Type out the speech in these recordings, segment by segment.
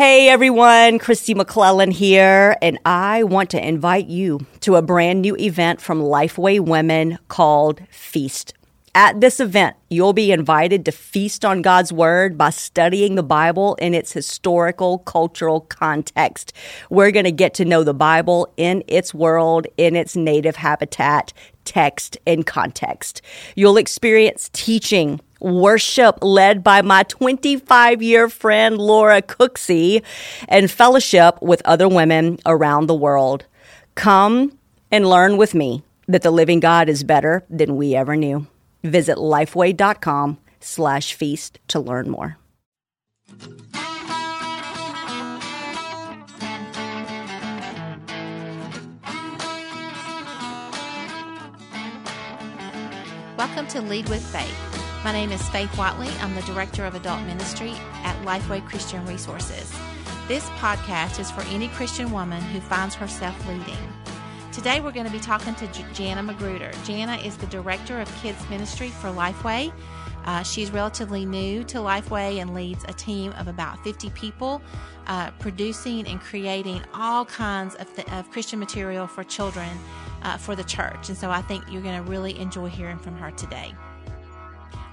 Hey everyone, Kristi McLelland here, and I want to invite you to a brand new event from Lifeway Women called Feast. At this event, you'll be invited to feast on God's Word by studying the Bible in its historical, cultural context. We're going to get to know the Bible in its world, in its native habitat, text, and context. You'll experience teaching, worship led by my 25 year friend Laura Cooksey, and fellowship with other women around the world. Come and learn with me that the living God is better than we ever knew. Visit lifeway.com slash feast to learn more. Welcome to Lead with Faith. My name is Faith Whatley. I'm the Director of Adult Ministry at Lifeway Christian Resources. This podcast is for any Christian woman who finds herself leading. Today we're going to be talking to J- Jana Magruder. Jana is the Director of Kids Ministry for Lifeway. Uh, she's relatively new to Lifeway and leads a team of about 50 people uh, producing and creating all kinds of, th- of Christian material for children uh, for the church. And so I think you're going to really enjoy hearing from her today.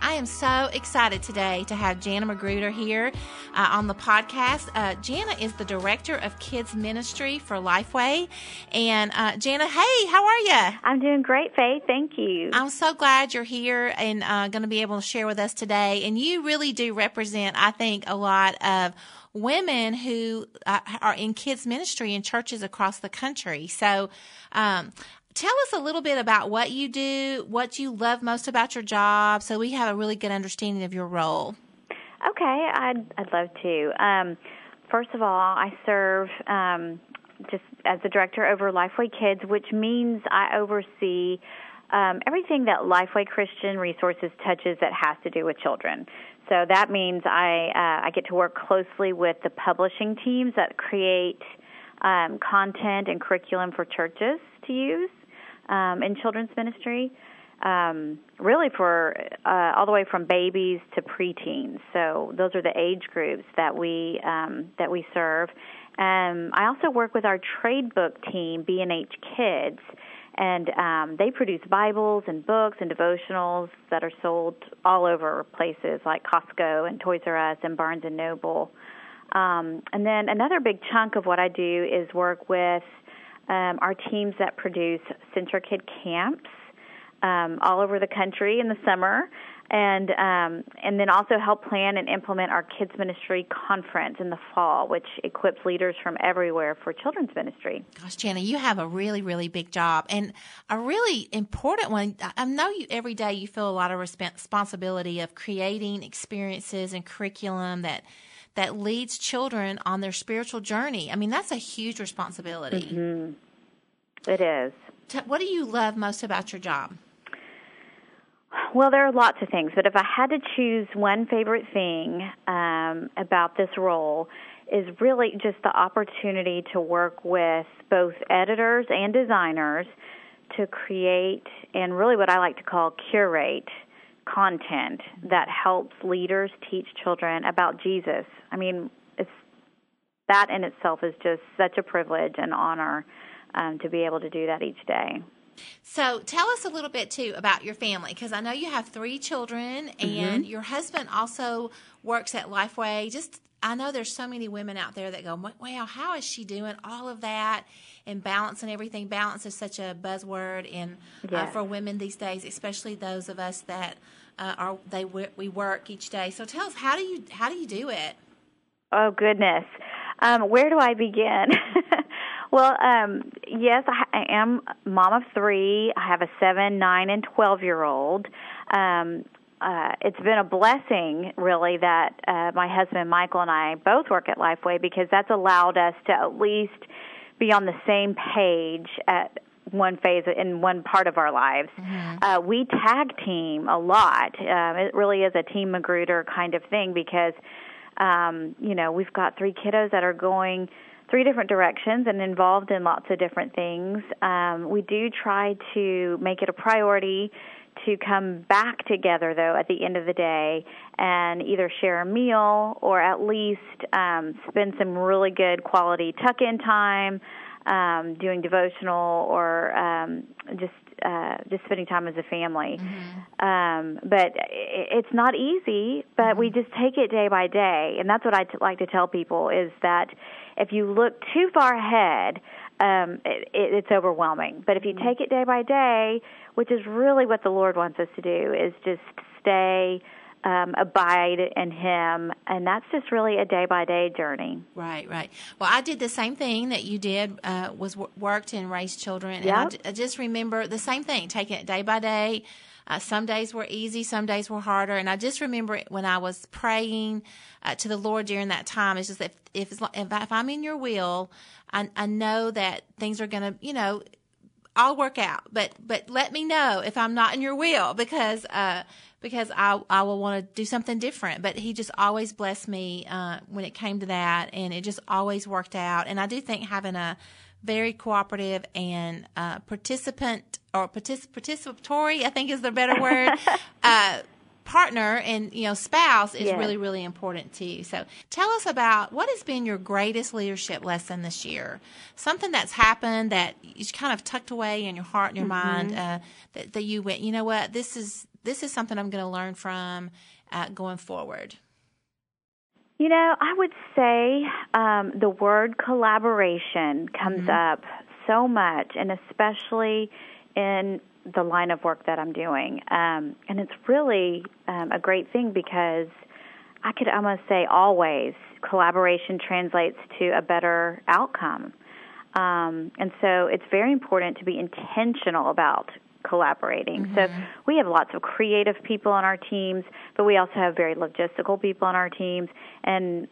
I am so excited today to have Jana Magruder here uh, on the podcast. Uh, Jana is the director of kids ministry for Lifeway. And uh, Jana, hey, how are you? I'm doing great, Faith. Thank you. I'm so glad you're here and uh, going to be able to share with us today. And you really do represent, I think, a lot of women who uh, are in kids ministry in churches across the country. So, um, tell us a little bit about what you do, what you love most about your job, so we have a really good understanding of your role. Okay, I'd I'd love to. Um, first of all, I serve um, just as the director over Lifeway Kids, which means I oversee um, everything that Lifeway Christian Resources touches that has to do with children. So that means I uh, I get to work closely with the publishing teams that create um, content and curriculum for churches to use um, in children's ministry, um, really for uh, all the way from babies to preteens. So those are the age groups that we um, that we serve. Um, I also work with our trade book team, B&H Kids, and um, they produce Bibles and books and devotionals that are sold all over places like Costco and Toys R Us and Barnes and Noble. Um, and then another big chunk of what I do is work with um, our teams that produce CentraKid camps um, all over the country in the summer, and um, and then also help plan and implement our kids ministry conference in the fall, which equips leaders from everywhere for children's ministry. Gosh, Jana, you have a really really big job and a really important one. I know you every day you feel a lot of responsibility of creating experiences and curriculum that that leads children on their spiritual journey. I mean, that's a huge responsibility. Mm-hmm. It is. What do you love most about your job? Well, there are lots of things, but if I had to choose one favorite thing um, about this role, is really just the opportunity to work with both editors and designers to create and really what I like to call curate content that helps leaders teach children about Jesus. I mean, it's that in itself is just such a privilege and honor um, to be able to do that each day. So tell us a little bit too about your family because I know you have three children and mm-hmm. your husband also works at Lifeway. Just I know there's so many women out there that go, "Wow, how is she doing all of that and balance and everything?" Balance is such a buzzword in uh, yes. uh, for women these days, especially those of us that uh, are they we work each day. So tell us how do you how do you do it? Oh goodness, um, where do I begin? well, um, yes, I, I am mom of three. I have a seven, nine, and twelve year old. Um, uh, it's been a blessing, really, that uh, my husband Michael and I both work at Lifeway because that's allowed us to at least be on the same page at one phase in one part of our lives. Mm-hmm. Uh, we tag team a lot. Um, it really is a team Magruder kind of thing because, um, you know, we've got three kiddos that are going three different directions and involved in lots of different things. Um, we do try to make it a priority to come back together though at the end of the day and either share a meal or at least um, spend some really good quality tuck-in time, um, doing devotional or um, just uh, just spending time as a family. Mm-hmm. Um, but it's not easy, but mm-hmm. we just take it day by day, and that's what I t- like to tell people is that if you look too far ahead, um, it, it's overwhelming. But if you mm-hmm. take it day by day, which is really what the Lord wants us to do, is just stay um, abide in Him, and that's just really a day by day journey. Right, right. Well, I did the same thing that you did. Uh, was worked and raised children, yep. and I, I just remember the same thing, taking it day by day. Uh, some days were easy, some days were harder, and I just remember when I was praying uh, to the Lord during that time. It's just if if, if, I'm in Your will, I, I know that things are going to, you know, I'll work out, but but let me know if I'm not in Your will because uh, because I I will want to do something different. But he just always blessed me uh, when it came to that, and it just always worked out. And I do think having a very cooperative and uh, participant or partic- participatory, I think is the better word. uh, partner and you know spouse is yes. really really important too so tell us about what has been your greatest leadership lesson this year something that's happened that you kind of tucked away in your heart and your mm-hmm. mind uh, that, that you went you know what this is this is something I'm going to learn from uh, going forward? You know, I would say um, the word collaboration comes mm-hmm. up so much, and especially in the line of work that I'm doing. Um, and it's really um, a great thing because I could almost say always collaboration translates to a better outcome. Um, and so it's very important to be intentional about collaborating. Mm-hmm. So we have lots of creative people on our teams, but we also have very logistical people on our teams and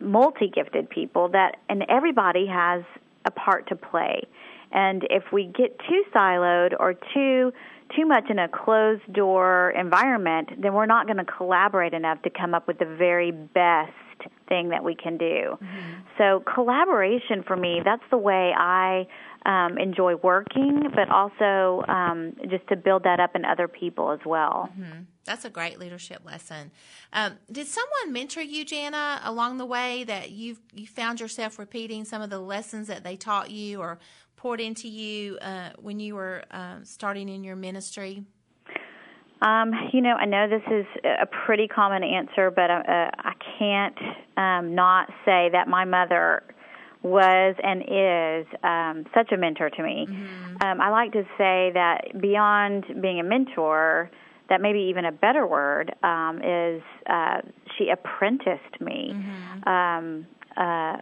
multi gifted people that and everybody has a part to play. And if we get too siloed or too too much in a closed door environment, then we're not going to collaborate enough to come up with the very best thing that we can do. Mm-hmm. So collaboration for me, that's the way I um, enjoy working, but also um, just to build that up in other people as well. Mm-hmm. That's a great leadership lesson. Um, did someone mentor you, Jana, along the way that you you found yourself repeating some of the lessons that they taught you or poured into you uh, when you were uh, starting in your ministry? Um, you know, I know this is a pretty common answer, but uh, I can't um, not say that my mother was and is um, such a mentor to me. Mm-hmm. Um, I like to say that beyond being a mentor, that maybe even a better word um, is uh, she apprenticed me. Mm-hmm. Um, uh,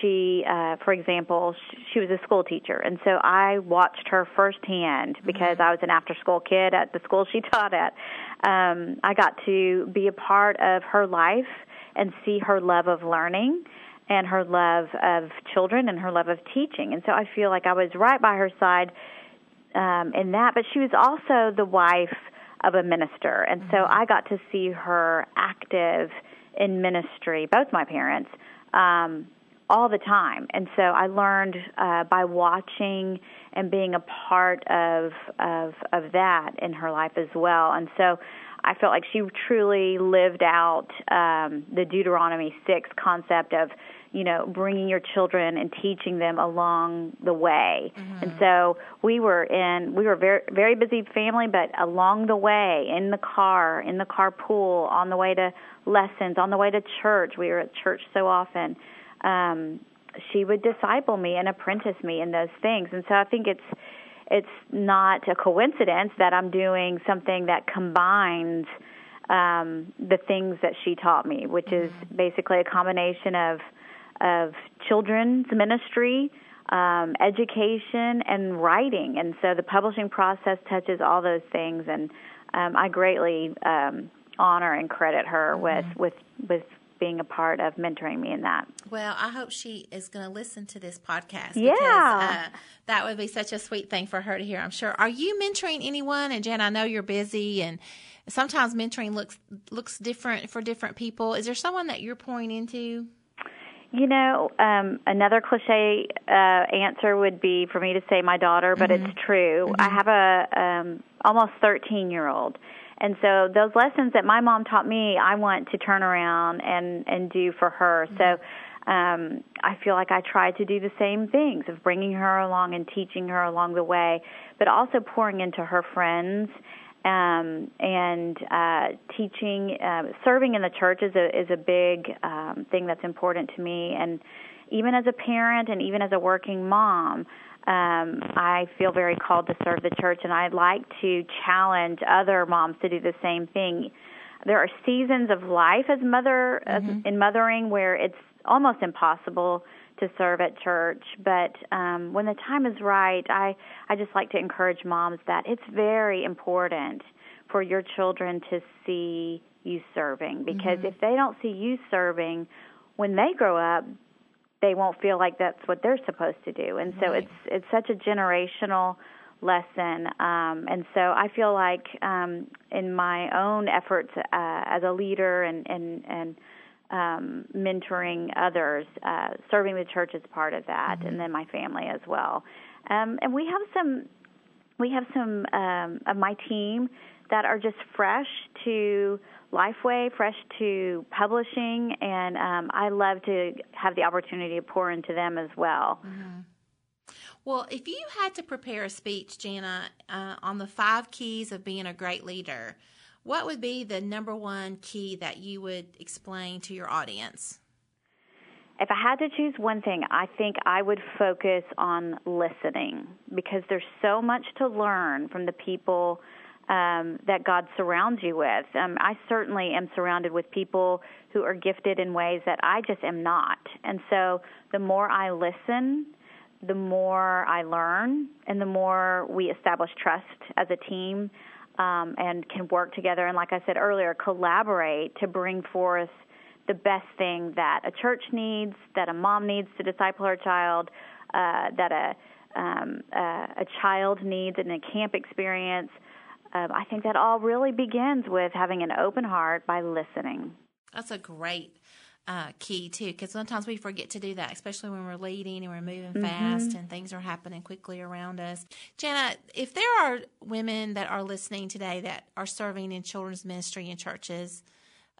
she, uh, for example, she was a school teacher, and so I watched her firsthand because mm-hmm. I was an after-school kid at the school she taught at. Um, I got to be a part of her life and see her love of learning and her love of children and her love of teaching. And so I feel like I was right by her side um, in that. But she was also the wife of a minister, and so mm-hmm. I got to see her active in ministry. Both my parents. Um, all the time. And so I learned uh, by watching and being a part of of of that in her life as well. And so I felt like she truly lived out um, the Deuteronomy six concept of you know, bringing your children and teaching them along the way. Mm-hmm. And so we were in, we were very, very busy family, but along the way, in the car, in the carpool, on the way to lessons, on the way to church, we were at church so often. Um, she would disciple me and apprentice me in those things. And so I think it's, it's not a coincidence that I'm doing something that combines um, the things that she taught me, which is mm-hmm. basically a combination of of children's ministry, um, education, and writing. And so the publishing process touches all those things, and um, I greatly um, honor and credit her mm-hmm. with with with being a part of mentoring me in that. Well, I hope she is going to listen to this podcast. Yeah, because, uh, that would be such a sweet thing for her to hear. I'm sure. Are you mentoring anyone? And Jen, I know you're busy, and sometimes mentoring looks looks different for different people. Is there someone that you're pointing into? You know, um, another cliche uh, answer would be for me to say my daughter, but mm-hmm. it's true. Mm-hmm. I have a um, almost 13 year old, and so those lessons that my mom taught me, I want to turn around and and do for her. Mm-hmm. So um, I feel like I try to do the same things of bringing her along and teaching her along the way, but also pouring into her friends um, and uh, teaching, uh, serving in the church is a is a big um, thing that's important to me. And even as a parent, and even as a working mom, um, I feel very called to serve the church, and I'd like to challenge other moms to do the same thing. There are seasons of life as mother mm-hmm. as, in mothering where it's almost impossible to serve at church. But um, when the time is right, I I just like to encourage moms that it's very important for your children to see you serving because mm-hmm. if they don't see you serving when they grow up they won't feel like that's what they're supposed to do and so it's it's such a generational lesson um and so i feel like um in my own efforts uh, as a leader and and and um, mentoring others, uh, serving the church is part of that, mm-hmm. and then my family as well. Um, and we have some, we have some um, of my team that are just fresh to Lifeway, fresh to publishing, and um, I love to have the opportunity to pour into them as well. Mm-hmm. Well, if you had to prepare a speech, Jana, uh, on the five keys of being a great leader, what would be the number one key that you would explain to your audience? If I had to choose one thing, I think I would focus on listening because there's so much to learn from the people um, that God surrounds you with. Um, I certainly am surrounded with people who are gifted in ways that I just am not. And so the more I listen, the more I learn, and the more we establish trust as a team um, and can work together. And like I said earlier, collaborate to bring forth the best thing that a church needs, that a mom needs to disciple her child, uh, that a um, uh, a child needs in a camp experience. Um, I think that all really begins with having an open heart by listening. That's a great uh, key too, because sometimes we forget to do that, especially when we're leading and we're moving mm-hmm. fast and things are happening quickly around us. Jana, if there are women that are listening today that are serving in children's ministry in churches,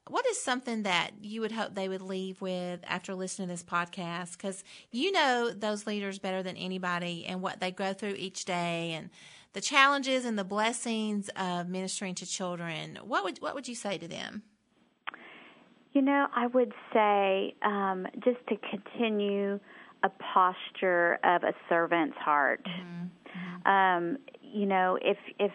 what is something that you would hope they would leave with after listening to this podcast? Because you know those leaders better than anybody and what they go through each day and the challenges and the blessings of ministering to children. What would what would you say to them? You know, I would say um, just to continue a posture of a servant's heart. Mm-hmm. Um, you know, if if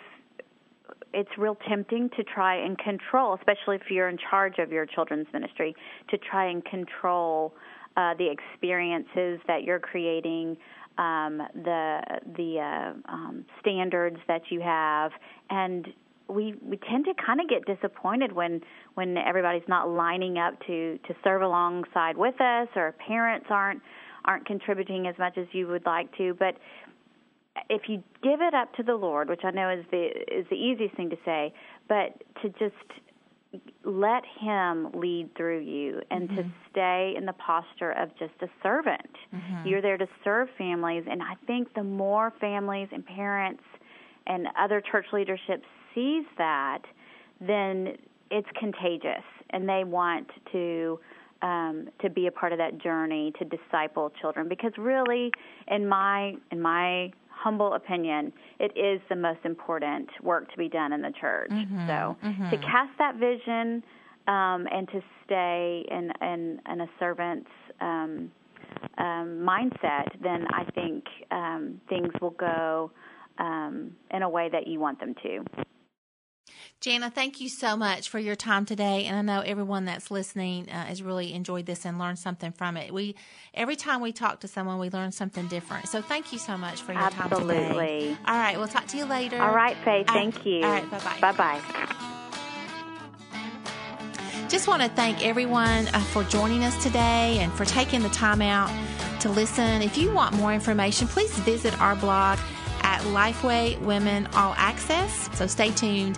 it's real tempting to try and control, especially if you're in charge of your children's ministry, to try and control uh, the experiences that you're creating, um, the the uh, um, standards that you have, and we we tend to kind of get disappointed when when everybody's not lining up to to serve alongside with us or parents aren't aren't contributing as much as you would like to. But if you give it up to the Lord which I know is the is the easiest thing to say but to just let him lead through you and mm-hmm. to stay in the posture of just a servant. Mm-hmm. You're there to serve families and I think the more families and parents and other church leadership sees that, then it's contagious, and they want to um, to be a part of that journey to disciple children. Because really, in my in my humble opinion, it is the most important work to be done in the church. Mm-hmm, so mm-hmm. to cast that vision um, and to stay in in, in a servant's um, um, mindset, then I think um, things will go um, in a way that you want them to. Jana, thank you so much for your time today, and I know everyone that's listening uh, has really enjoyed this and learned something from it. We every time we talk to someone, we learn something different. So thank you so much for your Absolutely. time today. Absolutely. All right, we'll talk to you later. All right, Faith. Thank you. All right, bye bye. Bye bye. Just want to thank everyone uh, for joining us today and for taking the time out to listen. If you want more information, please visit our blog at Lifeway Women All Access. So stay tuned.